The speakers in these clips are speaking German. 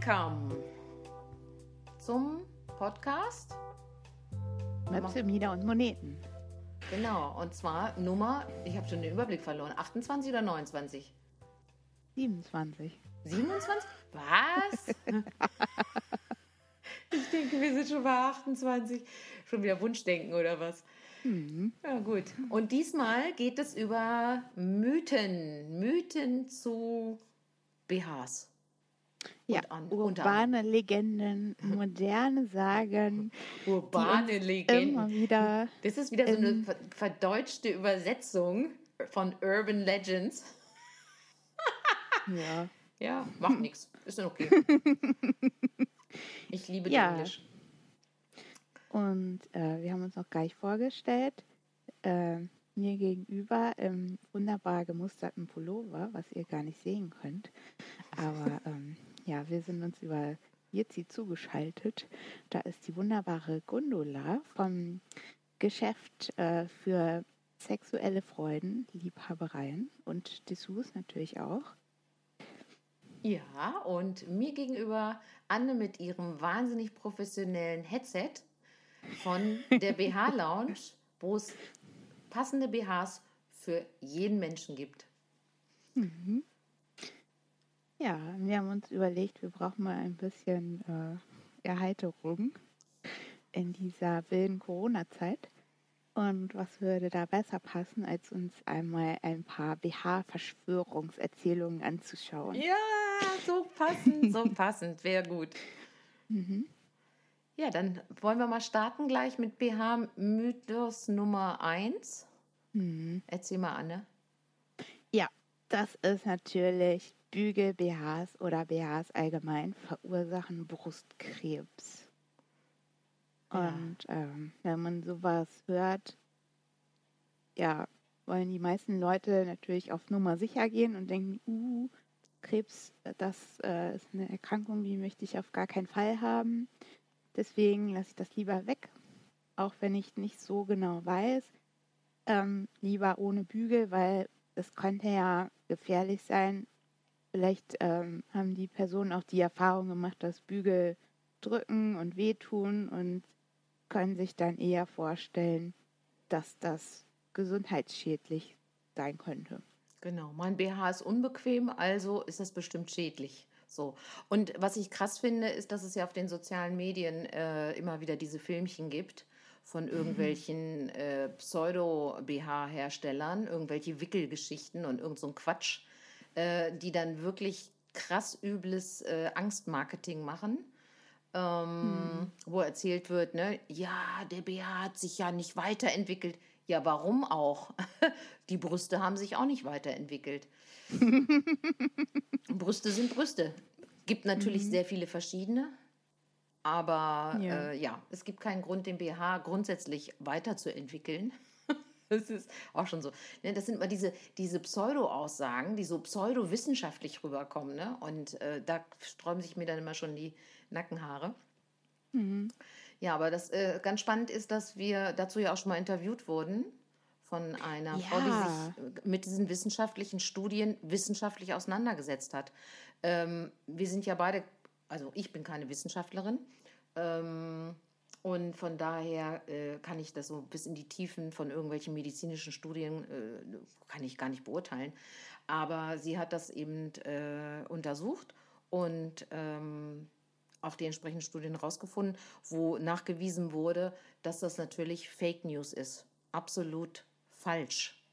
Welcome zum Podcast Möpse, Mieder und Moneten. Genau, und zwar Nummer, ich habe schon den Überblick verloren, 28 oder 29? 27. 27? Was? ich denke, wir sind schon bei 28. Schon wieder Wunschdenken oder was? Mhm. Ja, gut. Und diesmal geht es über Mythen. Mythen zu BHs. Ja, an- urbane Legenden, moderne Sagen, Urbane Legenden. immer wieder. Das ist wieder so eine ver- verdeutschte Übersetzung von Urban Legends. Ja. Ja, macht nichts. Ist dann okay. Ich liebe Ja. Englisch. Und äh, wir haben uns noch gleich vorgestellt. Äh, mir gegenüber im wunderbar gemusterten Pullover, was ihr gar nicht sehen könnt. Aber ähm, ja, wir sind uns über Jitsi zugeschaltet. Da ist die wunderbare Gundula vom Geschäft äh, für sexuelle Freuden, Liebhabereien und Dessous natürlich auch. Ja, und mir gegenüber Anne mit ihrem wahnsinnig professionellen Headset von der BH Lounge, wo es passende BHs für jeden Menschen gibt. Ja, wir haben uns überlegt, wir brauchen mal ein bisschen äh, Erheiterung in dieser wilden Corona-Zeit. Und was würde da besser passen, als uns einmal ein paar BH-Verschwörungserzählungen anzuschauen? Ja, so passend, so passend, wäre gut. Ja, dann wollen wir mal starten gleich mit BH Mythos Nummer 1. Erzähl mal, Anne. Ja, das ist natürlich Bügel-BHs oder BHs allgemein verursachen Brustkrebs. Ja. Und ähm, wenn man sowas hört, ja, wollen die meisten Leute natürlich auf Nummer sicher gehen und denken, uh, Krebs, das äh, ist eine Erkrankung, die möchte ich auf gar keinen Fall haben. Deswegen lasse ich das lieber weg, auch wenn ich nicht so genau weiß. Ähm, lieber ohne Bügel, weil es könnte ja gefährlich sein. Vielleicht ähm, haben die Personen auch die Erfahrung gemacht, dass Bügel drücken und wehtun und können sich dann eher vorstellen, dass das gesundheitsschädlich sein könnte. Genau, mein BH ist unbequem, also ist das bestimmt schädlich. So. Und was ich krass finde, ist, dass es ja auf den sozialen Medien äh, immer wieder diese Filmchen gibt von irgendwelchen äh, Pseudo-BH-Herstellern, irgendwelche Wickelgeschichten und irgend so ein Quatsch, äh, die dann wirklich krass übles äh, Angstmarketing machen. Ähm, wo erzählt wird, ne, ja, der BH hat sich ja nicht weiterentwickelt. Ja, warum auch? Die Brüste haben sich auch nicht weiterentwickelt. Brüste sind Brüste. Gibt natürlich sehr viele verschiedene, aber Ja. Äh, ja, es gibt keinen Grund, den BH grundsätzlich weiterzuentwickeln. Das ist auch schon so. Ne, das sind immer diese, diese Pseudo-Aussagen, die so pseudo-wissenschaftlich rüberkommen. Ne? Und äh, da sträuben sich mir dann immer schon die Nackenhaare. Ja, aber das äh, ganz spannend ist, dass wir dazu ja auch schon mal interviewt wurden von einer Frau, die Ja. sich mit diesen wissenschaftlichen Studien wissenschaftlich auseinandergesetzt hat. Ähm, wir sind ja beide, also ich bin keine Wissenschaftlerin. Ähm, und von daher äh, kann ich das so bis in die Tiefen von irgendwelchen medizinischen Studien, äh, kann ich gar nicht beurteilen. Aber sie hat das eben äh, untersucht und ähm, auch die entsprechenden Studien rausgefunden, wo nachgewiesen wurde, dass das natürlich Fake News ist. Absolut falsch.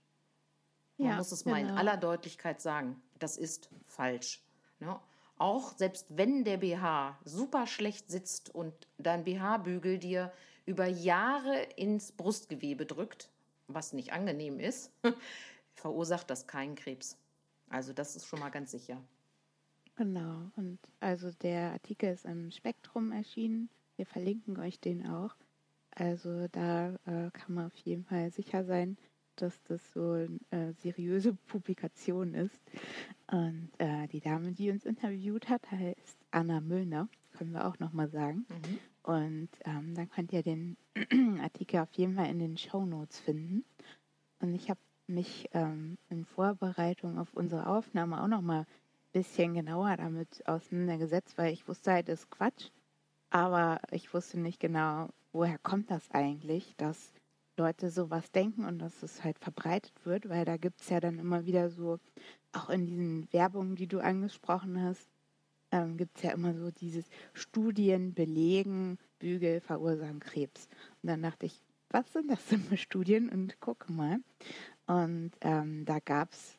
Man Ja, muss es mal in genau. aller Deutlichkeit sagen. Das ist falsch. Ne? Auch selbst wenn der BH super schlecht sitzt und dein BH-Bügel dir über Jahre ins Brustgewebe drückt, was nicht angenehm ist, verursacht das keinen Krebs. Also das ist schon mal ganz sicher. Genau. Und also der Artikel ist im Spektrum erschienen. Wir verlinken euch den auch. Also da äh, kann man auf jeden Fall sicher sein, dass das so eine äh, seriöse Publikation ist. Und äh, die Dame, die uns interviewt hat, heißt Anna Müllner, können wir auch nochmal sagen. Und ähm, dann könnt ihr den Artikel auf jeden Fall in den Show Notes finden. Und ich habe mich ähm, in Vorbereitung auf unsere Aufnahme auch nochmal ein bisschen genauer damit auseinandergesetzt, weil ich wusste halt, das ist Quatsch. Aber ich wusste nicht genau, woher kommt das eigentlich, dass Leute sowas denken und dass es halt verbreitet wird, weil da gibt es ja dann immer wieder so, auch in diesen Werbungen, die du angesprochen hast, ähm, gibt es ja immer so dieses Studien belegen, Bügel verursachen Krebs. Und dann dachte ich, was sind das denn für Studien? Und gucke mal. Und ähm, da gab es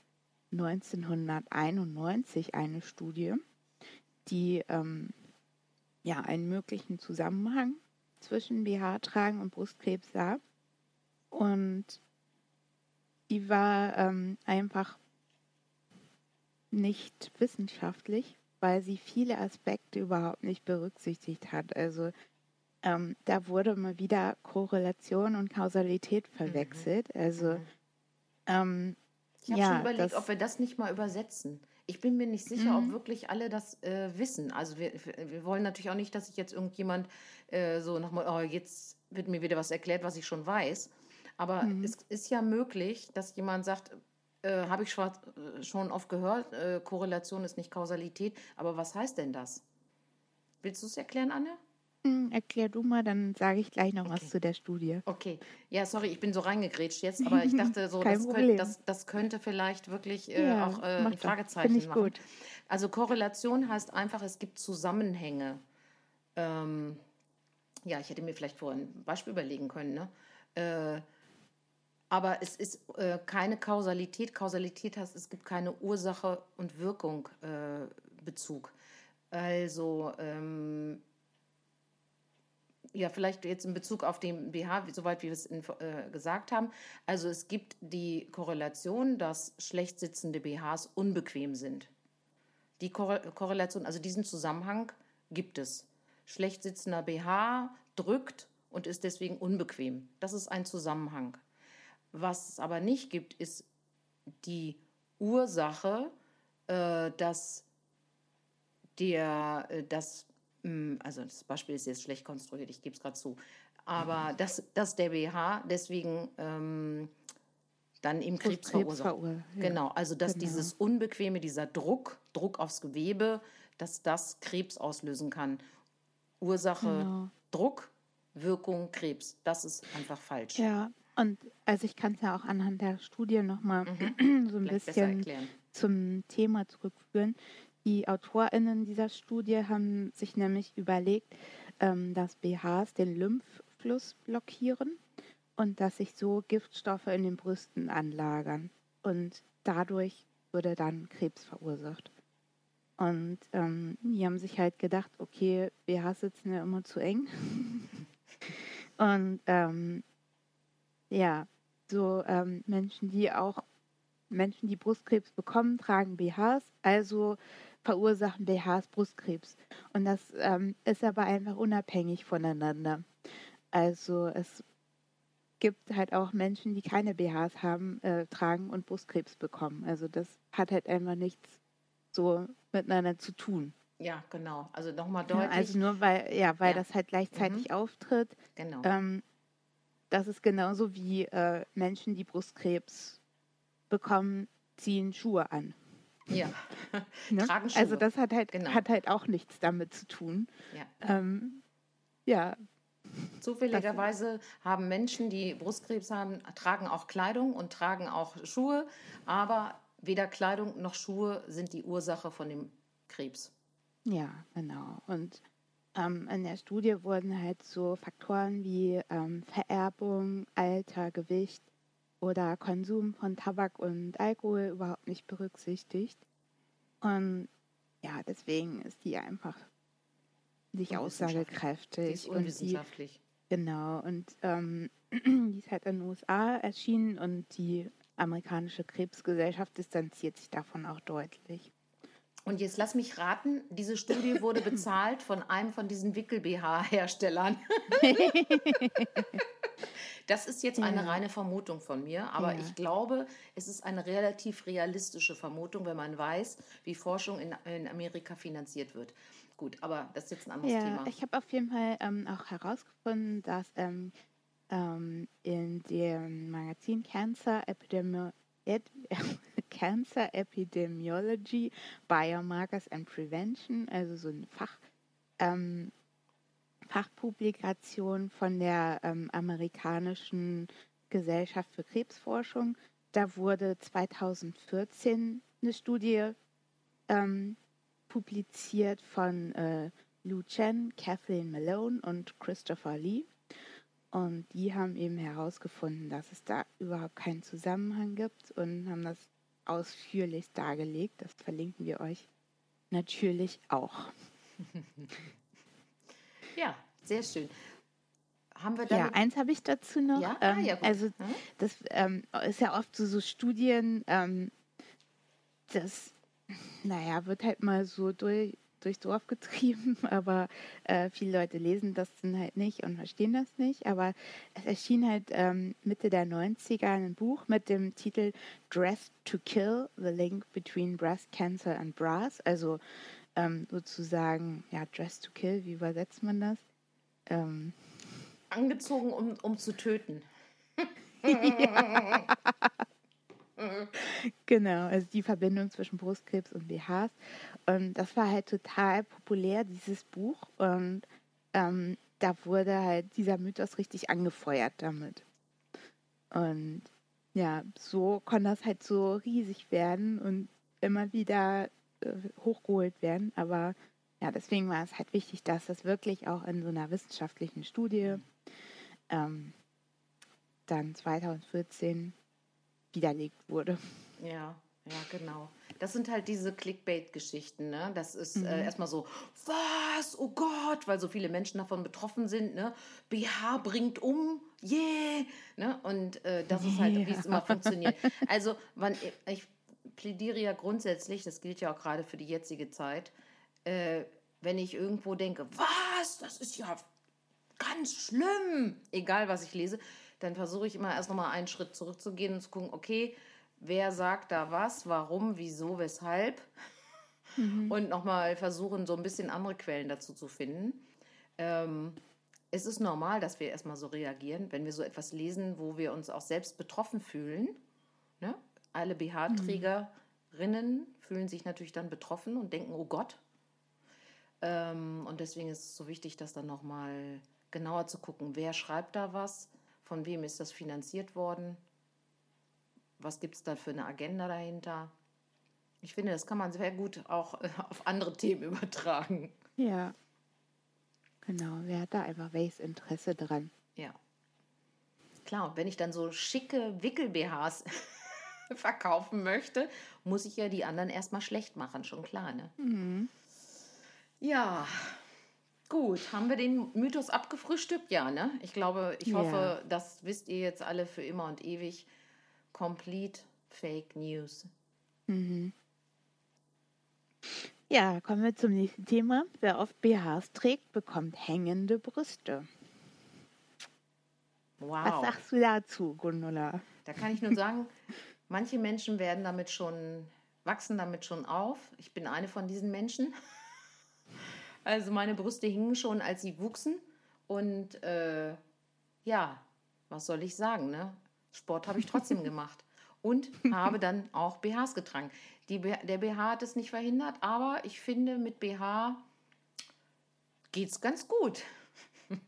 1991 eine Studie, die ähm, ja einen möglichen Zusammenhang zwischen BH-Tragen und Brustkrebs sah. Und die war ähm, einfach nicht wissenschaftlich, weil sie viele Aspekte überhaupt nicht berücksichtigt hat. Also ähm, da wurde mal wieder Korrelation und Kausalität mhm. verwechselt. Mhm. Also ähm, ich habe ja, schon überlegt, ob wir das nicht mal übersetzen. Ich bin mir nicht sicher, mhm. ob wirklich alle das äh, wissen. Also wir, wir wollen natürlich auch nicht, dass sich jetzt irgendjemand äh, so nochmal, oh, jetzt wird mir wieder was erklärt, was ich schon weiß. Aber mhm. es ist ja möglich, dass jemand sagt, äh, habe ich schon, äh, schon oft gehört, äh, Korrelation ist nicht Kausalität. Aber was heißt denn das? Willst du es erklären, Anne? Hm, erklär du mal, dann sage ich gleich noch okay. was zu der Studie. Okay. Ja, sorry, ich bin so reingegrätscht jetzt, aber ich dachte so, das könnte, das, das, könnte vielleicht wirklich äh, ja, auch äh, ein Fragezeichen ich machen. Gut. Also Korrelation heißt einfach, es gibt Zusammenhänge. Ähm, ja, ich hätte mir vielleicht vorhin ein Beispiel überlegen können, ne? Äh, aber es ist äh, keine Kausalität. Kausalität heißt, es gibt keine Ursache und Wirkung äh, Bezug. Also ähm, ja, vielleicht jetzt in Bezug auf den BH, soweit wir es in, äh, gesagt haben. Also es gibt die Korrelation, dass schlecht sitzende BHs unbequem sind. Die Korrelation, also diesen Zusammenhang gibt es. Schlecht sitzender BH drückt und ist deswegen unbequem. Das ist ein Zusammenhang. Was es aber nicht gibt, ist die Ursache, äh, dass der, äh, dass hm, also das Beispiel ist jetzt schlecht konstruiert, ich gebe es gerade zu, aber dass, dass der BH deswegen ähm, dann eben Krebs, Krebs verursacht. Ja. Genau, also dass genau. dieses Unbequeme, dieser Druck, Druck aufs Gewebe, dass das Krebs auslösen kann. Ursache genau. Druck, Wirkung Krebs. Das ist einfach falsch. Ja, und also ich kann es ja auch anhand der Studie nochmal mhm. so ein Vielleicht bisschen zum Thema zurückführen. Die AutorInnen dieser Studie haben sich nämlich überlegt, ähm, dass BHs den Lymphfluss blockieren und dass sich so Giftstoffe in den Brüsten anlagern. Und dadurch würde dann Krebs verursacht. Und ähm, die haben sich halt gedacht, okay, BHs sitzen ja immer zu eng. und ähm, ja, so ähm, Menschen, die auch Menschen, die Brustkrebs bekommen, tragen BHs. Also verursachen BHs Brustkrebs. Und das ähm, ist aber einfach unabhängig voneinander. Also es gibt halt auch Menschen, die keine BHs haben, äh, tragen und Brustkrebs bekommen. Also das hat halt einfach nichts so miteinander zu tun. Ja, genau. Also nochmal deutlich. Ja, also nur weil, ja, weil ja. das halt gleichzeitig mhm. auftritt. Genau. Ähm, das ist genauso wie äh, Menschen, die Brustkrebs bekommen, ziehen Schuhe an. Ja. ne? Tragen Schuhe. Also das hat halt, genau. hat halt auch nichts damit zu tun. Ja. Ähm, ja. Zufälligerweise haben Menschen, die Brustkrebs haben, tragen auch Kleidung und tragen auch Schuhe, aber weder Kleidung noch Schuhe sind die Ursache von dem Krebs. Ja, genau. Und ähm, in der Studie wurden halt so Faktoren wie ähm, Vererbung, Alter, Gewicht, oder Konsum von Tabak und Alkohol überhaupt nicht berücksichtigt. Und ja, deswegen ist die einfach nicht aussagekräftig. Die ist unwissenschaftlich. Die, genau, und ähm, die ist halt in den USA erschienen und die amerikanische Krebsgesellschaft distanziert sich davon auch deutlich. Und jetzt lass mich raten, diese Studie wurde bezahlt von einem von diesen Wickel-BH-Herstellern. Das ist jetzt eine reine Vermutung von mir, aber ja. ich glaube, es ist eine relativ realistische Vermutung, wenn man weiß, wie Forschung in, in Amerika finanziert wird. Gut, aber das ist jetzt ein anderes ja, Thema. Ich habe auf jeden Fall ähm, auch herausgefunden, dass ähm, ähm, in dem Magazin Cancer Epidemi Ed Cancer Epidemiology, Biomarkers and Prevention, also so eine Fach, ähm, Fachpublikation von der ähm, amerikanischen Gesellschaft für Krebsforschung. Da wurde 2014 eine Studie ähm, publiziert von äh, Lu Chen, Kathleen Malone und Christopher Lee. Und die haben eben herausgefunden, dass es da überhaupt keinen Zusammenhang gibt und haben das ausführlich dargelegt. Das verlinken wir euch natürlich auch. ja, sehr schön. Haben wir ja, eins habe ich dazu noch. Ja? Ah, ähm, ja, also mhm. das ähm, ist ja oft so, so Studien, ähm, das, naja, wird halt mal so durch, durchs Dorf getrieben, aber äh, viele Leute lesen das dann halt nicht und verstehen das nicht. Aber es erschien halt ähm, Mitte der 90er ein Buch mit dem Titel Dressed to Kill, The Link Between Breast Cancer and Brass. Also ähm, sozusagen, ja, Dressed to Kill, wie übersetzt man das? Ähm, Angezogen, um, um zu töten. ja. genau, also die Verbindung zwischen Brustkrebs und BHs. Und das war halt total populär, dieses Buch. Und ähm, da wurde halt dieser Mythos richtig angefeuert damit. Und ja, so konnte das halt so riesig werden und immer wieder äh, hochgeholt werden. Aber ja, deswegen war es halt wichtig, dass das wirklich auch in so einer wissenschaftlichen Studie ähm, dann 2014 widerlegt wurde. Ja, ja, genau. Das sind halt diese Clickbait-Geschichten, ne? Das ist äh, mhm. äh, erstmal so, was? Oh Gott, weil so viele Menschen davon betroffen sind, ne? BH bringt um, yeah! Ne? Und äh, das ist halt, wie es immer funktioniert. Also, wann, ich plädiere ja grundsätzlich, das gilt ja auch gerade für die jetzige Zeit, äh, wenn ich irgendwo denke, was? Das ist ja ganz schlimm, egal was ich lese, dann versuche ich immer erst nochmal einen Schritt zurückzugehen und zu gucken, okay, wer sagt da was, warum, wieso, weshalb. Mhm. Und nochmal versuchen, so ein bisschen andere Quellen dazu zu finden. Ähm, es ist normal, dass wir erstmal so reagieren, wenn wir so etwas lesen, wo wir uns auch selbst betroffen fühlen. Ne? Alle BH-Trägerinnen mhm. fühlen sich natürlich dann betroffen und denken, oh Gott. Ähm, und deswegen ist es so wichtig, das dann nochmal genauer zu gucken, wer schreibt da was, von wem ist das finanziert worden? Was gibt es da für eine Agenda dahinter? Ich finde, das kann man sehr gut auch äh, auf andere Themen übertragen. Ja. Genau, wer hat da einfach welches Interesse dran? Ja. Klar, und wenn ich dann so schicke Wickel-BHs verkaufen möchte, muss ich ja die anderen erstmal schlecht machen, schon klar, ne? Mhm. Ja, Gut, haben wir den Mythos abgefrühstückt? Ja, ne? Ich glaube, ich hoffe, ja. das wisst ihr jetzt alle für immer und ewig. Complete Fake News. Mhm. Ja, kommen wir zum nächsten Thema. Wer oft BHs trägt, bekommt hängende Brüste. Wow. Was sagst du dazu, Gundula? Da kann ich nur sagen, manche Menschen werden damit schon, wachsen damit schon auf. Ich bin eine von diesen Menschen. Also meine Brüste hingen schon, als sie wuchsen. Und äh, ja, was soll ich sagen? Ne? Sport habe ich trotzdem gemacht. Und habe dann auch BHs getragen. Die, der BH hat es nicht verhindert, aber ich finde, mit BH geht es ganz gut.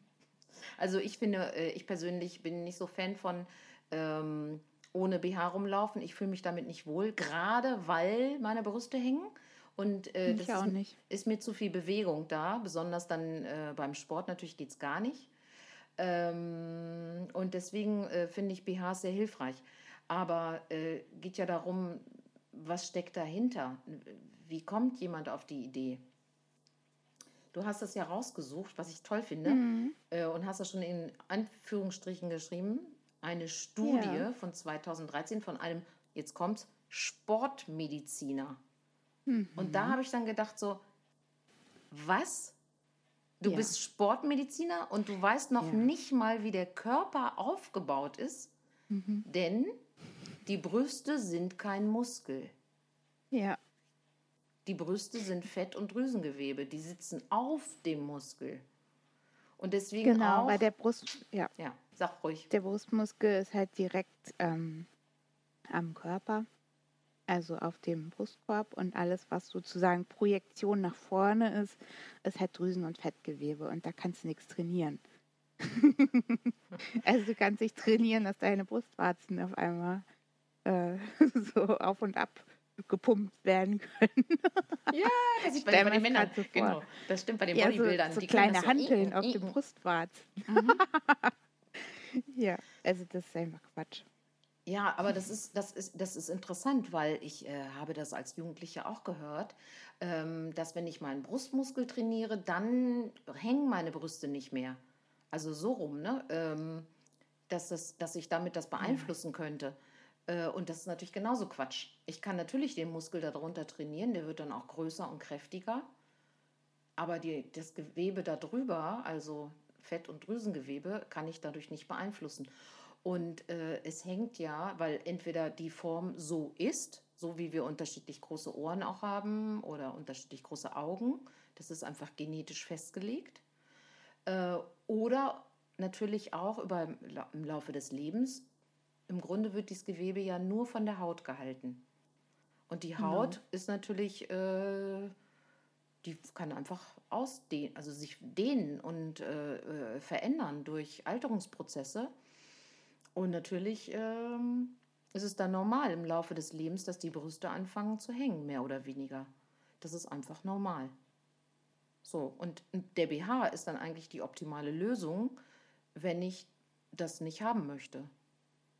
Also ich finde, äh, ich persönlich bin nicht so Fan von ähm, ohne BH rumlaufen. Ich fühle mich damit nicht wohl, gerade weil meine Brüste hängen. Und äh, das ist, ist, mir zu viel Bewegung da, besonders dann äh, beim Sport natürlich geht es gar nicht. Ähm, und deswegen äh, finde ich BHs sehr hilfreich. Aber äh, geht ja darum, was steckt dahinter? Wie kommt jemand auf die Idee? Du hast das ja rausgesucht, was ich toll finde, mhm. Äh, und hast das schon in Anführungsstrichen geschrieben. Eine Studie ja. von 2013 von einem, jetzt kommt Sportmediziner. Mhm. Und da habe ich dann gedacht, so, was? Du ja. bist Sportmediziner und du weißt noch ja. nicht mal, wie der Körper aufgebaut ist, mhm. denn die Brüste sind kein Muskel. Ja. Die Brüste sind Fett- und Drüsengewebe, die sitzen auf dem Muskel. Und deswegen genau, auch. bei der Brust, ja. Ja, sag ruhig. Der Brustmuskel ist halt direkt ähm, am Körper. Also auf dem Brustkorb und alles, was sozusagen Projektion nach vorne ist, ist halt Drüsen und Fettgewebe und da kannst du nichts trainieren. also du kannst nicht trainieren, dass deine Brustwarzen auf einmal äh, so auf und ab gepumpt werden können. ja, das sieht man bei den Männern. So genau, das stimmt bei den Bodybuildern. Ja, so, so kleine Hanteln auf den Brustwarzen. Mhm. ja, also das ist einfach Quatsch. Ja, aber das ist, das ist, das ist interessant, weil ich äh, habe das als Jugendliche auch gehört, ähm, dass wenn ich meinen Brustmuskel trainiere, dann hängen meine Brüste nicht mehr. Also so rum, ne? Ähm, dass, das, dass ich damit das beeinflussen könnte. Äh, und das ist natürlich genauso Quatsch. Ich kann natürlich den Muskel darunter trainieren, der wird dann auch größer und kräftiger. Aber die, das Gewebe darüber, also Fett- und Drüsengewebe, kann ich dadurch nicht beeinflussen. Und äh, es hängt ja, weil entweder die Form so ist, so wie wir unterschiedlich große Ohren auch haben oder unterschiedlich große Augen, das ist einfach genetisch festgelegt. Äh, oder natürlich auch über, im Laufe des Lebens. Im Grunde wird dieses Gewebe ja nur von der Haut gehalten. Und die genau. Haut genau. ist natürlich, äh, die kann einfach ausdehnen, also sich dehnen und äh, äh verändern durch Alterungsprozesse. Und natürlich ähm, ist es dann normal im Laufe des Lebens, dass die Brüste anfangen zu hängen, mehr oder weniger. Das ist einfach normal. So, und der BH ist dann eigentlich die optimale Lösung, wenn ich das nicht haben möchte.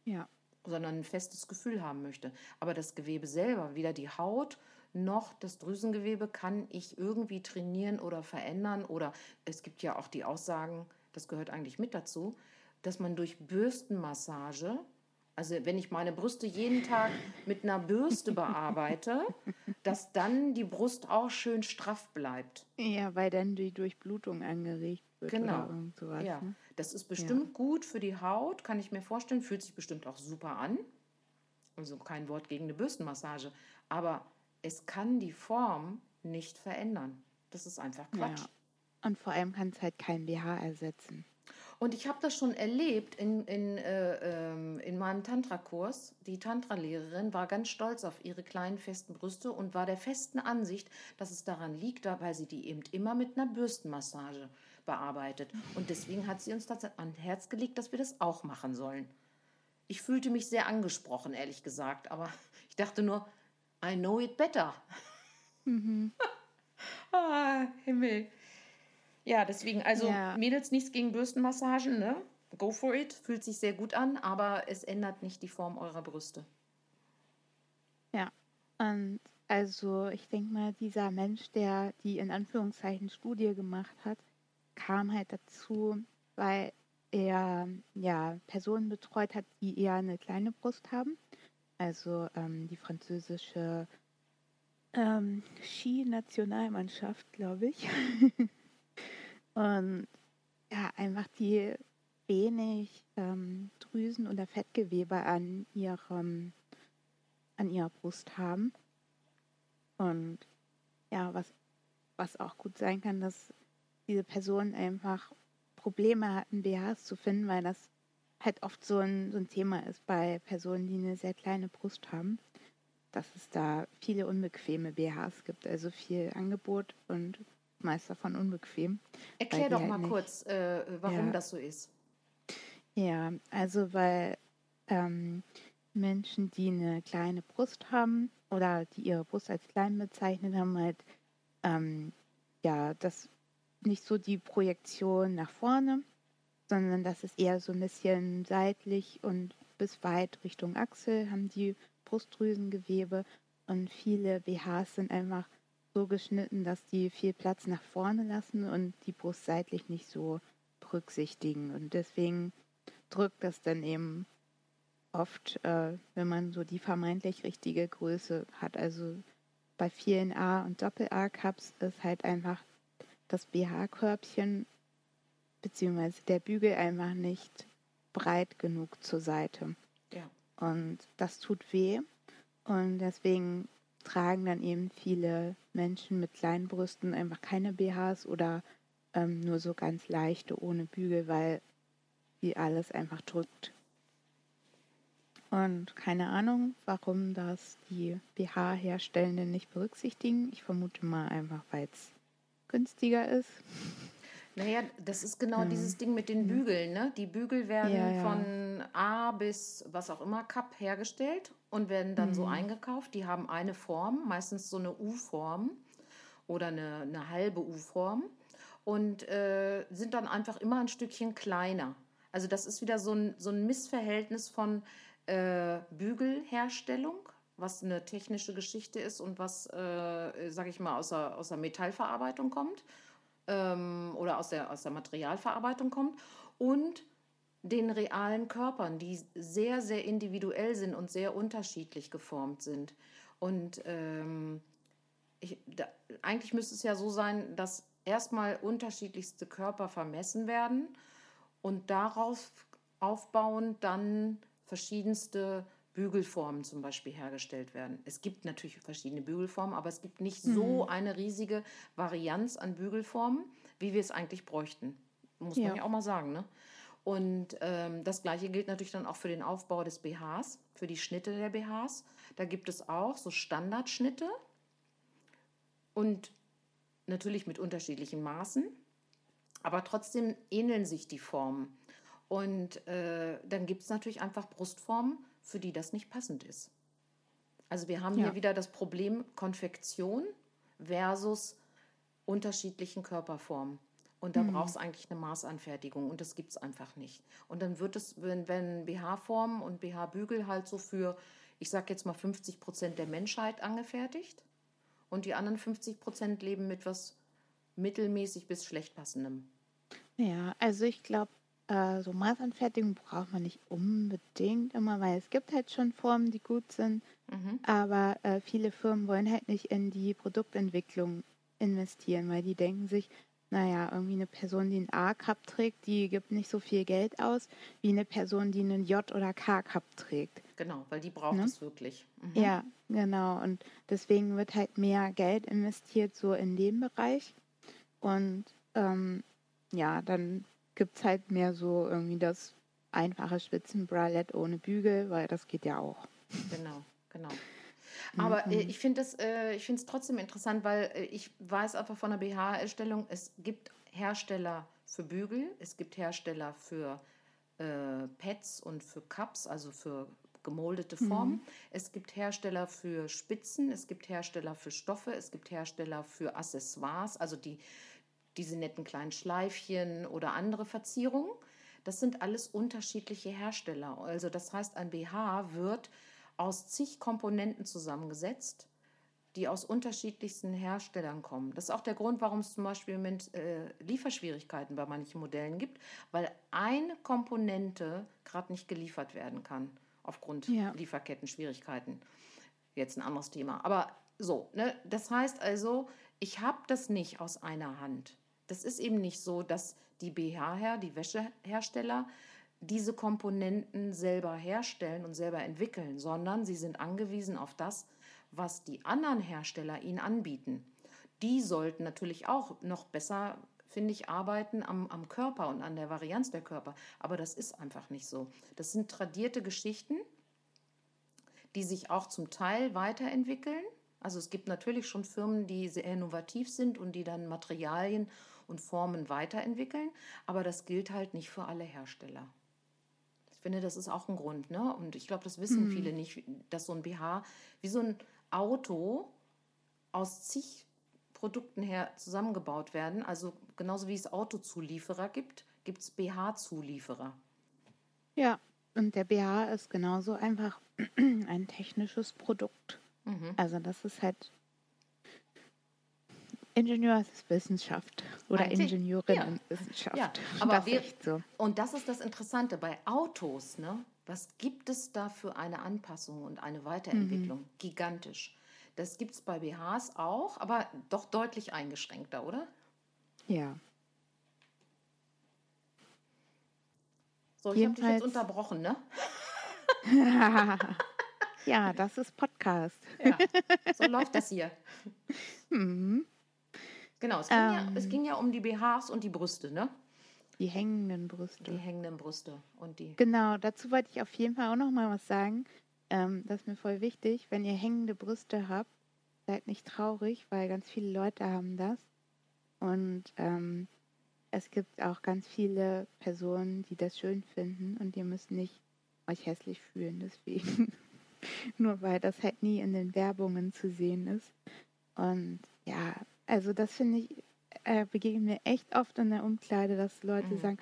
Ja. Sondern ein festes Gefühl haben möchte. Aber das Gewebe selber, weder die Haut noch das Drüsengewebe, kann ich irgendwie trainieren oder verändern. Oder es gibt ja auch die Aussagen, das gehört eigentlich mit dazu, dass man durch Bürstenmassage, also wenn ich meine Brüste jeden Tag mit einer Bürste bearbeite, dass dann die Brust auch schön straff bleibt. Ja, weil dann die Durchblutung angeregt wird. Genau. Sowas, ja. Ne? Das ist bestimmt ja. gut für die Haut, kann ich mir vorstellen. Fühlt sich bestimmt auch super an. Also kein Wort gegen eine Bürstenmassage. Aber es kann die Form nicht verändern. Das ist einfach Quatsch. Ja. Und vor allem kann es halt kein BH ersetzen. Und ich habe das schon erlebt in, in, äh, ähm, in meinem Tantra-Kurs. Die Tantra-Lehrerin war ganz stolz auf ihre kleinen, festen Brüste und war der festen Ansicht, dass es daran liegt, weil sie die eben immer mit einer Bürstenmassage bearbeitet. Und deswegen hat sie uns das ans Herz gelegt, dass wir das auch machen sollen. Ich fühlte mich sehr angesprochen, ehrlich gesagt, aber ich dachte nur, I know it better. Mhm. ah, Himmel. Ja, deswegen, also ja. Mädels nichts gegen Bürstenmassagen, ne? Go for it, fühlt sich sehr gut an, aber es ändert nicht die Form eurer Brüste. Ja, und also ich denke mal, dieser Mensch, der die in Anführungszeichen Studie gemacht hat, kam halt dazu, weil er ja Personen betreut hat, die eher eine kleine Brust haben. Also ähm, die französische ähm, Ski-Nationalmannschaft, glaube ich. Und ja, einfach die wenig ähm, Drüsen oder Fettgewebe an ihrem an ihrer Brust haben. Und ja, was, was auch gut sein kann, dass diese Personen einfach Probleme hatten, BHs zu finden, weil das halt oft so ein, so ein Thema ist bei Personen, die eine sehr kleine Brust haben, dass es da viele unbequeme BHs gibt, also viel Angebot und meist davon unbequem. Erklär doch halt mal kurz, äh, warum ja. das so ist. Ja, also weil ähm, Menschen, die eine kleine Brust haben oder die ihre Brust als klein bezeichnen, haben halt ähm, ja das nicht so die Projektion nach vorne, sondern das ist eher so ein bisschen seitlich und bis weit Richtung Achsel haben die Brustdrüsengewebe und viele BHs sind einfach so geschnitten, dass die viel Platz nach vorne lassen und die Brust seitlich nicht so berücksichtigen. Und deswegen drückt das dann eben oft, äh, wenn man so die vermeintlich richtige Größe hat. Also bei vielen A- und Doppel-A-Cups ist halt einfach das BH-Körbchen beziehungsweise der Bügel einfach nicht breit genug zur Seite. Ja. Und das tut weh. Und deswegen tragen dann eben viele Menschen mit kleinen Brüsten einfach keine BHs oder ähm, nur so ganz leichte ohne Bügel, weil sie alles einfach drückt. Und keine Ahnung, warum das die BH-Herstellenden nicht berücksichtigen. Ich vermute mal einfach, weil es günstiger ist. Naja, das ist genau hm. dieses Ding mit den Bügeln. Ne? Die Bügel werden ja, ja. von A bis was auch immer Cup hergestellt und werden dann hm. so eingekauft. Die haben eine Form, meistens so eine U-Form oder eine, eine halbe U-Form und äh, sind dann einfach immer ein Stückchen kleiner. Also das ist wieder so ein, so ein Missverhältnis von äh, Bügelherstellung, was eine technische Geschichte ist und was, äh, sage ich mal, aus der, aus der Metallverarbeitung kommt ähm, oder aus der, aus der Materialverarbeitung kommt und den realen Körpern, die sehr, sehr individuell sind und sehr unterschiedlich geformt sind. Und ähm, ich, da, eigentlich müsste es ja so sein, dass erstmal unterschiedlichste Körper vermessen werden und darauf aufbauend dann verschiedenste Bügelformen zum Beispiel hergestellt werden. Es gibt natürlich verschiedene Bügelformen, aber es gibt nicht mhm. so eine riesige Varianz an Bügelformen, wie wir es eigentlich bräuchten. Muss ja. man ja auch mal sagen. Ne? Und ähm, das gleiche gilt natürlich dann auch für den Aufbau des BHs, für die Schnitte der BHs. Da gibt es auch so Standardschnitte und natürlich mit unterschiedlichen Maßen, aber trotzdem ähneln sich die Formen. Und äh, dann gibt es natürlich einfach Brustformen, für die das nicht passend ist. Also wir haben ja. hier wieder das Problem Konfektion versus unterschiedlichen Körperformen. Und da mhm. braucht es eigentlich eine Maßanfertigung und das gibt es einfach nicht. Und dann wird es, wenn, wenn BH-Formen und BH-Bügel halt so für, ich sage jetzt mal 50 Prozent der Menschheit angefertigt und die anderen 50 Prozent leben mit was mittelmäßig bis schlecht passendem. Ja, also ich glaube, äh, so Maßanfertigung braucht man nicht unbedingt immer, weil es gibt halt schon Formen, die gut sind. Mhm. Aber äh, viele Firmen wollen halt nicht in die Produktentwicklung investieren, weil die denken sich, naja, irgendwie eine Person, die einen A-Cup trägt, die gibt nicht so viel Geld aus, wie eine Person, die einen J- oder K-Cup trägt. Genau, weil die braucht ne? es wirklich. Mhm. Ja, genau. Und deswegen wird halt mehr Geld investiert so in den Bereich. Und ähm, ja, dann gibt es halt mehr so irgendwie das einfache Spitzenbralett ohne Bügel, weil das geht ja auch. Genau, genau. Aber äh, ich finde es äh, trotzdem interessant, weil äh, ich weiß einfach von der BH-Erstellung, es gibt Hersteller für Bügel, es gibt Hersteller für äh, Pads und für Cups, also für gemoldete Formen. Mhm. Es gibt Hersteller für Spitzen, es gibt Hersteller für Stoffe, es gibt Hersteller für Accessoires, also die diese netten kleinen Schleifchen oder andere Verzierungen. Das sind alles unterschiedliche Hersteller. Also das heißt, ein BH wird aus zig Komponenten zusammengesetzt, die aus unterschiedlichsten Herstellern kommen. Das ist auch der Grund, warum es zum Beispiel mit äh, Lieferschwierigkeiten bei manchen Modellen gibt, weil eine Komponente gerade nicht geliefert werden kann aufgrund ja. Lieferketten-Schwierigkeiten. Jetzt ein anderes Thema. Aber so, ne? das heißt also, ich habe das nicht aus einer Hand. Das ist eben nicht so, dass die BH-Herr, die Wäschehersteller, diese Komponenten selber herstellen und selber entwickeln, sondern sie sind angewiesen auf das, was die anderen Hersteller ihnen anbieten. Die sollten natürlich auch noch besser, finde ich, arbeiten am, am Körper und an der Varianz der Körper. Aber das ist einfach nicht so. Das sind tradierte Geschichten, die sich auch zum Teil weiterentwickeln. Also es gibt natürlich schon Firmen, die sehr innovativ sind und die dann Materialien und Formen weiterentwickeln, aber das gilt halt nicht für alle Hersteller. Ich finde, das ist auch ein Grund, ne? Und ich glaube, das wissen mhm. viele nicht, dass so ein BH wie so ein Auto aus zig Produkten her zusammengebaut werden. Also genauso wie es Autozulieferer gibt, gibt es BH-Zulieferer. Ja, und der BH ist genauso einfach ein technisches Produkt. Mhm. Also das ist halt Ingenieurswissenschaft oder Eigentlich, Ingenieurinnenwissenschaft. Ja, ja, aber das wir, so. und das ist das Interessante bei Autos, ne? Was gibt es da für eine Anpassung und eine Weiterentwicklung? Mhm. Gigantisch. Das gibt es bei BHs auch, aber doch deutlich eingeschränkter, oder? Ja. So, ich habe dich jetzt unterbrochen, ne? ja, das ist Podcast. Ja, so läuft das hier. Mhm. Genau, es ging, ähm, ja, es ging ja um die BHs und die Brüste, ne? Die hängenden Brüste. Die hängenden Brüste und die. Genau, dazu wollte ich auf jeden Fall auch noch mal was sagen. Ähm, das ist mir voll wichtig. Wenn ihr hängende Brüste habt, seid nicht traurig, weil ganz viele Leute haben das. Und ähm, es gibt auch ganz viele Personen, die das schön finden und ihr müsst nicht euch hässlich fühlen deswegen. Nur weil das halt nie in den Werbungen zu sehen ist. Und ja, also das finde ich, äh, begegnet mir echt oft in der Umkleide, dass Leute mhm. sagen,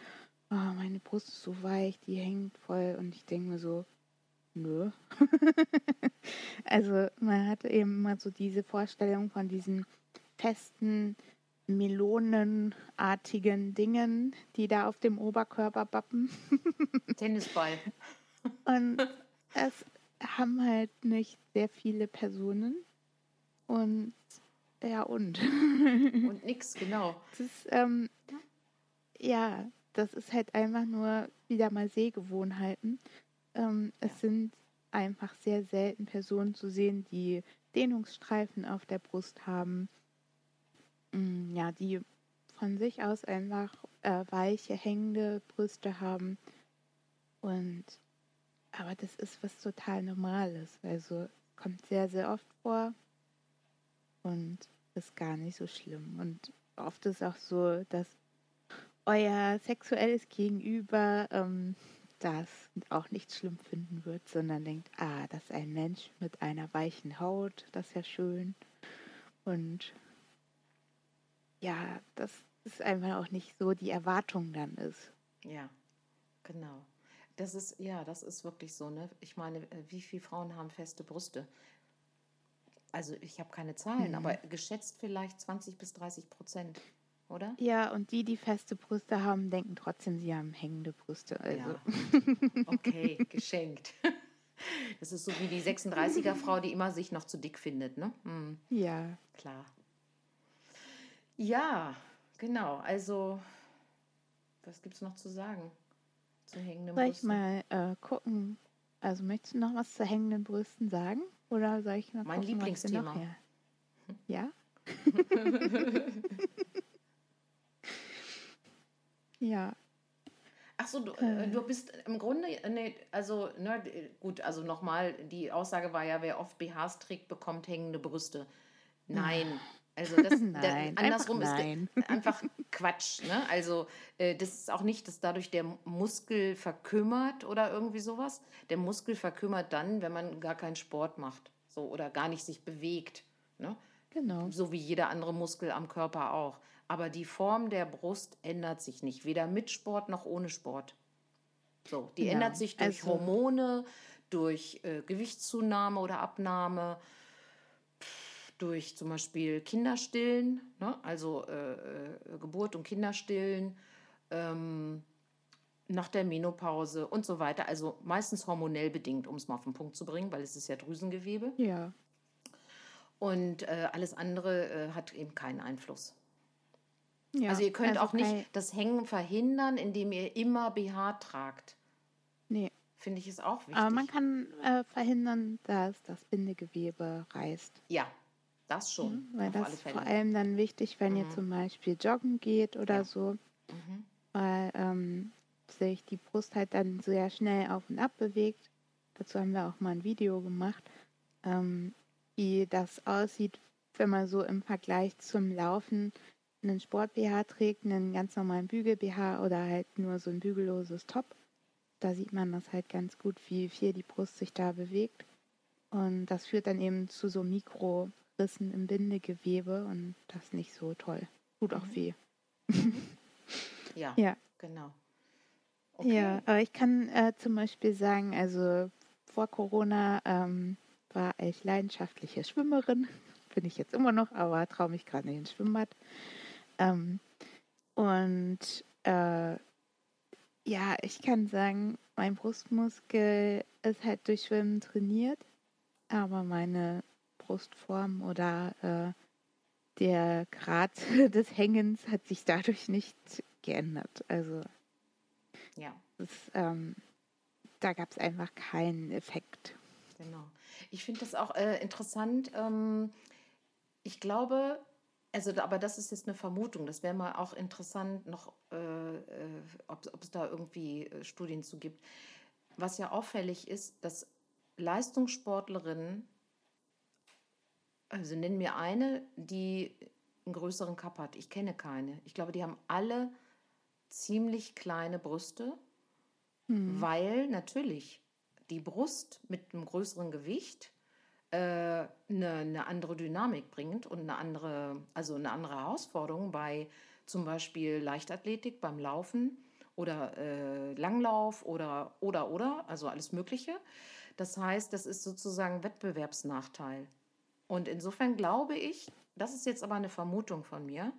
oh, meine Brust ist so weich, die hängt voll. Und ich denke mir so, nö. also man hat eben immer so diese Vorstellung von diesen festen, melonenartigen Dingen, die da auf dem Oberkörper bappen. Tennisball. Und es haben halt nicht sehr viele Personen. Und ja, und. Und nix, genau. Das ähm, ja, das ist halt einfach nur wieder mal Sehgewohnheiten. Ähm, ja. Es sind einfach sehr selten Personen zu sehen, die Dehnungsstreifen auf der Brust haben. Mm, ja, die von sich aus einfach äh, weiche, hängende Brüste haben. Und aber das ist was total Normales. Also kommt sehr, sehr oft vor und ist gar nicht so schlimm. Und oft ist auch so, dass euer sexuelles Gegenüber ähm, das auch nicht schlimm finden wird, sondern denkt, ah, das ist ein Mensch mit einer weichen Haut, das ist ja schön. Und ja, das ist einfach auch nicht so die Erwartung dann ist. Ja, genau. Das ist, ja, das ist wirklich so, ne? Ich meine, äh, wie viele Frauen haben feste Brüste? Also ich habe keine Zahlen, mhm. aber geschätzt vielleicht 20 bis 30 Prozent, oder? Ja, und die, die feste Brüste haben, denken trotzdem, sie haben hängende Brüste. Also. Ja. Okay, geschenkt. Das ist so wie die 36er-Frau, die immer sich noch zu dick findet, ne? Mhm. Ja. Klar. Ja, genau. Also, was gibt es noch zu sagen? Zu hängenden Brüsten. Soll ich mal äh, gucken? Also möchtest du noch was zu hängenden Brüsten sagen? Oder soll ich mal Mein gucken, Lieblingsthema. Noch ja? ja. Ach so, du, äh. du bist im Grunde, nee, also, ne, gut, also nochmal, die Aussage war ja, wer oft BHs trägt, bekommt hängende Brüste. Nein, also das nein, der, andersrum ist einfach Quatsch. Ne? Also äh, das ist auch nicht, dass dadurch der Muskel verkümmert oder irgendwie sowas. Der Muskel verkümmert dann, wenn man gar keinen Sport macht, so oder gar nicht sich bewegt. Ne? Genau. So wie jeder andere Muskel am Körper auch. Aber die Form der Brust ändert sich nicht, weder mit Sport noch ohne Sport. So, die ja, ändert sich durch also, Hormone, durch äh, Gewichtszunahme oder Abnahme durch zum Beispiel Kinderstillen, ne? also äh, äh, Geburt und Kinderstillen, ähm, nach der Menopause und so weiter. Also meistens hormonell bedingt, um es mal auf den Punkt zu bringen, weil es ist ja Drüsengewebe. Ja. Und äh, alles andere äh, hat eben keinen Einfluss. Ja, also ihr könnt also auch nicht das Hängen verhindern, indem ihr immer BH tragt. Nee. Finde ich es auch wichtig. Aber man kann äh, verhindern, dass das Bindegewebe reißt. Ja, das schon. Mhm, weil das ist vor allem dann wichtig, wenn mhm. ihr zum Beispiel joggen geht oder ja. so. Mhm. Weil ähm, sich die Brust halt dann sehr schnell auf und ab bewegt. Dazu haben wir auch mal ein Video gemacht, ähm, wie das aussieht, wenn man so im Vergleich zum Laufen einen Sport-BH trägt, einen ganz normalen Bügel-BH oder halt nur so ein bügelloses Top. Da sieht man das halt ganz gut, wie viel die Brust sich da bewegt. Und das führt dann eben zu so Mikro- Rissen im Bindegewebe und das ist nicht so toll. Tut auch mhm. weh. Ja, ja, genau. Okay. Ja, aber ich kann äh, zum Beispiel sagen, also vor Corona ähm, war ich leidenschaftliche Schwimmerin. Bin ich jetzt immer noch, aber traue mich gerade nicht ins Schwimmbad. Ähm, und äh, ja, ich kann sagen, mein Brustmuskel ist halt durch Schwimmen trainiert, aber meine Brustform oder äh, der Grad des Hängens hat sich dadurch nicht geändert. Also ja. Das, ähm, da gab es einfach keinen Effekt. Genau. Ich finde das auch äh, interessant. Ähm, ich glaube, Also, aber das ist jetzt eine Vermutung. Das wäre mal auch interessant, noch, äh, äh, ob, es da irgendwie äh, Studien zu gibt. Was ja auffällig ist, dass Leistungssportlerinnen, also nennen mir eine, die einen größeren Cup hat. Ich kenne keine. Ich glaube, die haben alle ziemlich kleine Brüste, mhm. weil natürlich die Brust mit einem größeren Gewicht äh, eine, eine andere Dynamik bringt und eine andere, also eine andere Herausforderung bei zum Beispiel Leichtathletik, beim Laufen oder äh, Langlauf oder oder oder, also alles Mögliche. Das heißt, das ist sozusagen Wettbewerbsnachteil. Und insofern glaube ich, das ist jetzt aber eine Vermutung von mir,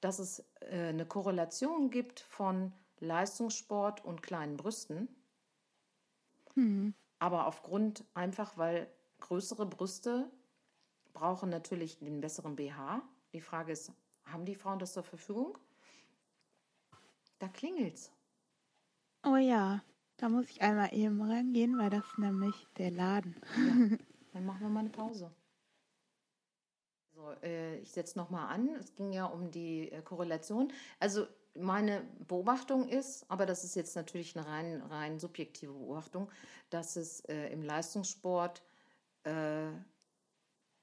dass es äh, eine Korrelation gibt von Leistungssport und kleinen Brüsten. Mhm. Aber aufgrund einfach, weil größere Brüste brauchen natürlich den besseren BH. Die Frage ist, haben die Frauen das zur Verfügung? Da klingelt's. Oh ja, da muss ich einmal eben rangehen, weil das ist nämlich der Laden. Ja, dann machen wir mal eine Pause. So, äh, ich setze nochmal an. Es ging ja um die äh, Korrelation. Also meine Beobachtung ist, aber das ist jetzt natürlich eine rein, rein subjektive Beobachtung, dass es äh, im Leistungssport äh,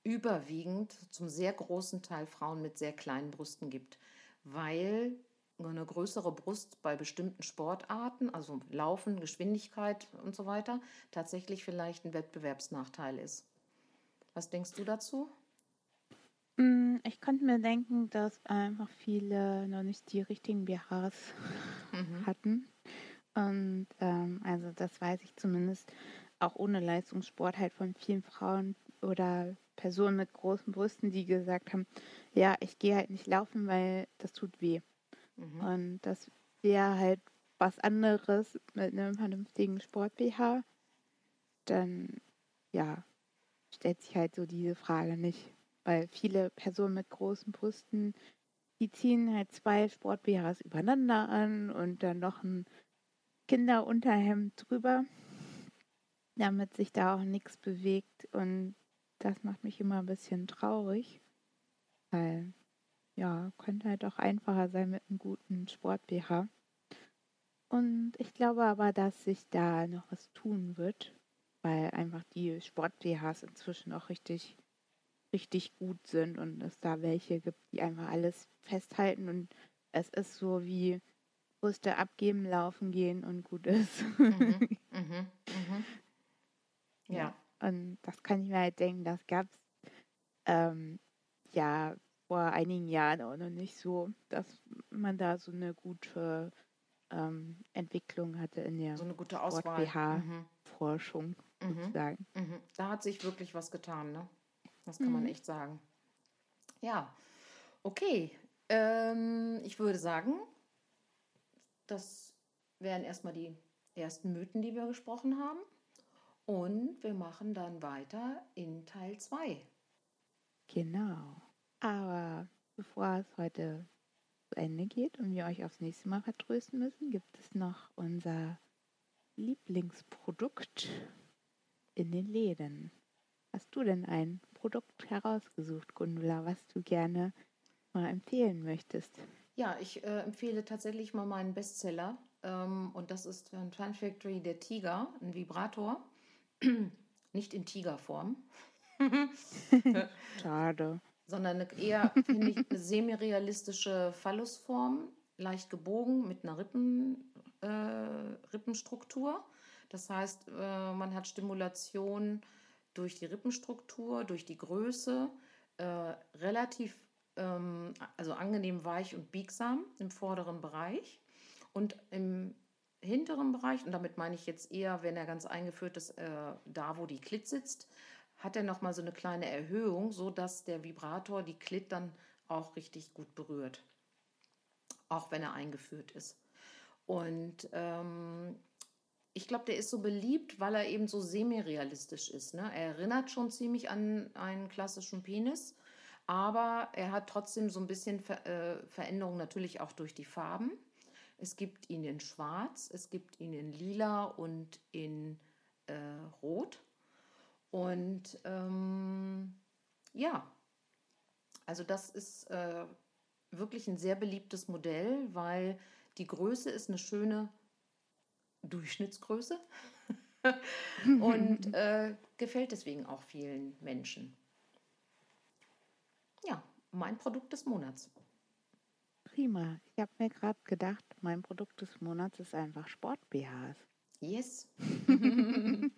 überwiegend zum sehr großen Teil Frauen mit sehr kleinen Brüsten gibt, weil eine größere Brust bei bestimmten Sportarten, also Laufen, Geschwindigkeit und so weiter, tatsächlich vielleicht ein Wettbewerbsnachteil ist. Was denkst du dazu? Mm, ich könnte mir denken, dass einfach viele noch nicht die richtigen BHs mhm. hatten. Und ähm, also das weiß ich zumindest auch ohne Leistungssport halt von vielen Frauen oder Personen mit großen Brüsten, die gesagt haben, ja, ich gehe halt nicht laufen, weil das tut weh. Mhm. Und das wäre halt was anderes mit einem vernünftigen Sport-BH. Dann, ja, stellt sich halt so diese Frage nicht. Weil viele Personen mit großen Brüsten, die ziehen halt zwei Sport-BHs übereinander an und dann noch ein Kinderunterhemd drüber damit sich da auch nichts bewegt. Und das macht mich immer ein bisschen traurig, weil ja, könnte halt auch einfacher sein mit einem guten Sport-BH. Und ich glaube aber, dass sich da noch was tun wird, weil einfach die Sport-BHs inzwischen auch richtig, richtig gut sind und es da welche gibt, die einfach alles festhalten und es ist so wie Brüste abgeben, laufen gehen und gut ist. Mhm, mh, mh. Ja. Und das kann ich mir halt denken, das gab es ähm, ja vor einigen Jahren auch noch nicht so, dass man da so eine gute ähm, Entwicklung hatte in der so eine gute Auswahl. BH-Forschung mhm. mhm. sozusagen. Mhm. Da hat sich wirklich was getan, ne? Das kann mhm. man echt sagen. Ja, okay. Ähm, ich würde sagen, das wären erstmal die ersten Mythen, die wir gesprochen haben. Und wir machen dann weiter in Teil 2. Genau. Aber bevor es heute zu Ende geht und wir euch aufs nächste Mal vertrösten müssen, gibt es noch unser Lieblingsprodukt in den Läden. Hast du denn ein Produkt herausgesucht, Gundula, was du gerne mal empfehlen möchtest? Ja, ich äh, empfehle tatsächlich mal meinen Bestseller. Ähm, und das ist von Fun Factory der Tiger, ein Vibrator. Nicht in Tigerform. Schade. Sondern eine, eher, finde ich, eine semi-realistische Phallusform, leicht gebogen mit einer Rippen, äh, Rippenstruktur. Das heißt, äh, man hat Stimulation durch die Rippenstruktur, durch die Größe, äh, relativ, ähm, also angenehm weich und biegsam im vorderen Bereich. Und im hinteren Bereich, und damit meine ich jetzt eher, wenn er ganz eingeführt ist, äh, da wo die Klit sitzt, hat er nochmal so eine kleine Erhöhung, sodass der Vibrator die Klit dann auch richtig gut berührt. Auch wenn er eingeführt ist. Und ähm, ich glaube, der ist so beliebt, weil er eben so semi-realistisch ist. Ne? Er erinnert schon ziemlich an einen klassischen Penis, aber er hat trotzdem so ein bisschen Ver äh, Veränderung natürlich auch durch die Farben. Es gibt ihn in Schwarz, es gibt ihn in Lila und in äh, Rot. Und ähm, ja, Also das ist äh, wirklich ein sehr beliebtes Modell, weil die Größe ist eine schöne Durchschnittsgröße und äh, gefällt deswegen auch vielen Menschen. Ja, mein Produkt des Monats. Prima. Ich habe mir gerade gedacht, mein Produkt des Monats ist einfach Sport-BHs. Yes.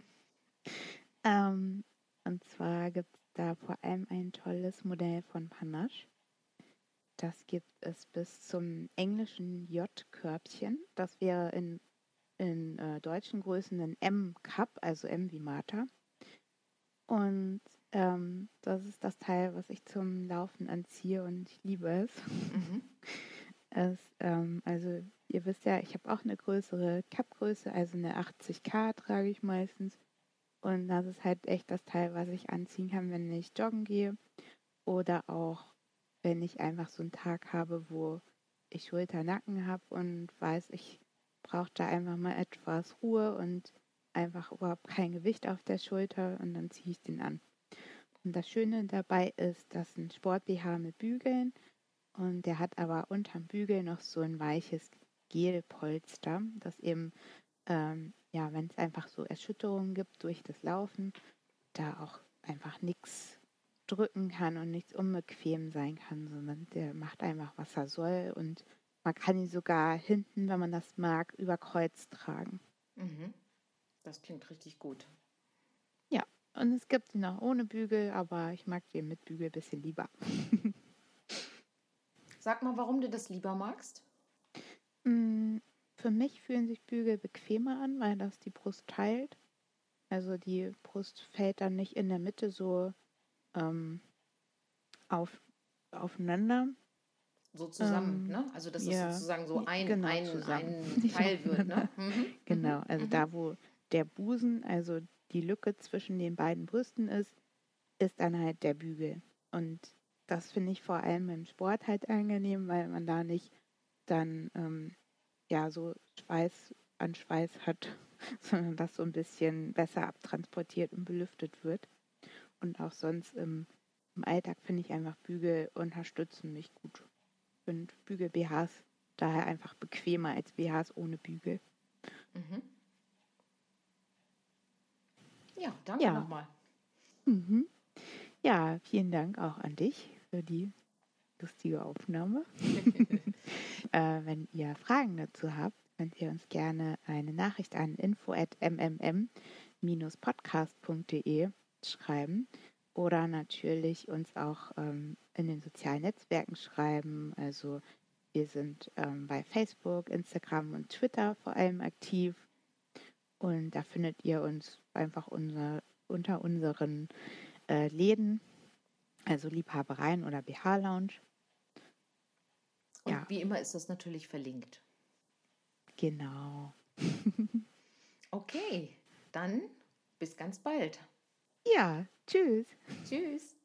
ähm, und zwar gibt es da vor allem ein tolles Modell von Panache. Das gibt es bis zum englischen J-Körbchen. Das wäre in, in äh, deutschen Größen ein M-Cup, also M wie Martha. Und ähm, das ist das Teil, was ich zum Laufen anziehe und ich liebe es. Mhm. es ähm, also ihr wisst ja, ich habe auch eine größere Cup-Größe, also eine 80k trage ich meistens. Und das ist halt echt das Teil, was ich anziehen kann, wenn ich joggen gehe. Oder auch, wenn ich einfach so einen Tag habe, wo ich Schulter-Nacken habe und weiß, ich brauche da einfach mal etwas Ruhe und einfach überhaupt kein Gewicht auf der Schulter und dann ziehe ich den an. Und das Schöne dabei ist, dass ein Sport-BH mit Bügeln und der hat aber unterm Bügel noch so ein weiches Gelpolster, das eben, ähm, ja, wenn es einfach so Erschütterungen gibt durch das Laufen, da auch einfach nichts drücken kann und nichts unbequem sein kann, sondern der macht einfach, was er soll und man kann ihn sogar hinten, wenn man das mag, über Kreuz tragen. Mhm. Das klingt richtig gut. Ja, und es gibt ihn auch ohne Bügel, aber ich mag den mit Bügel ein bisschen lieber. Sag mal, warum du das lieber magst? Mm, für mich fühlen sich Bügel bequemer an, weil das die Brust teilt. Also die Brust fällt dann nicht in der Mitte so ähm, auf, aufeinander. So zusammen, ähm, ne? Also dass ja, es sozusagen so ein, genau, ein, ein Teil wird, ne? Mhm. Genau, also mhm. da, wo der Busen, also die Lücke zwischen den beiden Brüsten ist, ist dann halt der Bügel. Und das finde ich vor allem im Sport halt angenehm, weil man da nicht dann ähm, ja so Schweiß an Schweiß hat, sondern das so ein bisschen besser abtransportiert und belüftet wird. Und auch sonst im, im Alltag finde ich einfach Bügel unterstützen mich gut. Und Bügel-BHs daher einfach bequemer als BHs ohne Bügel. Mhm. Ja, danke ja. nochmal. Mhm. Ja, vielen Dank auch an dich für die lustige Aufnahme. äh, wenn ihr Fragen dazu habt, könnt ihr uns gerne eine Nachricht an info@mmm-podcast.de schreiben oder natürlich uns auch ähm, in den sozialen Netzwerken schreiben. Also wir sind ähm, bei Facebook, Instagram und Twitter vor allem aktiv. Und da findet ihr uns einfach unser, unter unseren äh, Läden, also Liebhabereien oder BH-Lounge. Und ja. wie immer ist das natürlich verlinkt. Genau. okay, dann bis ganz bald. Ja, tschüss. Tschüss.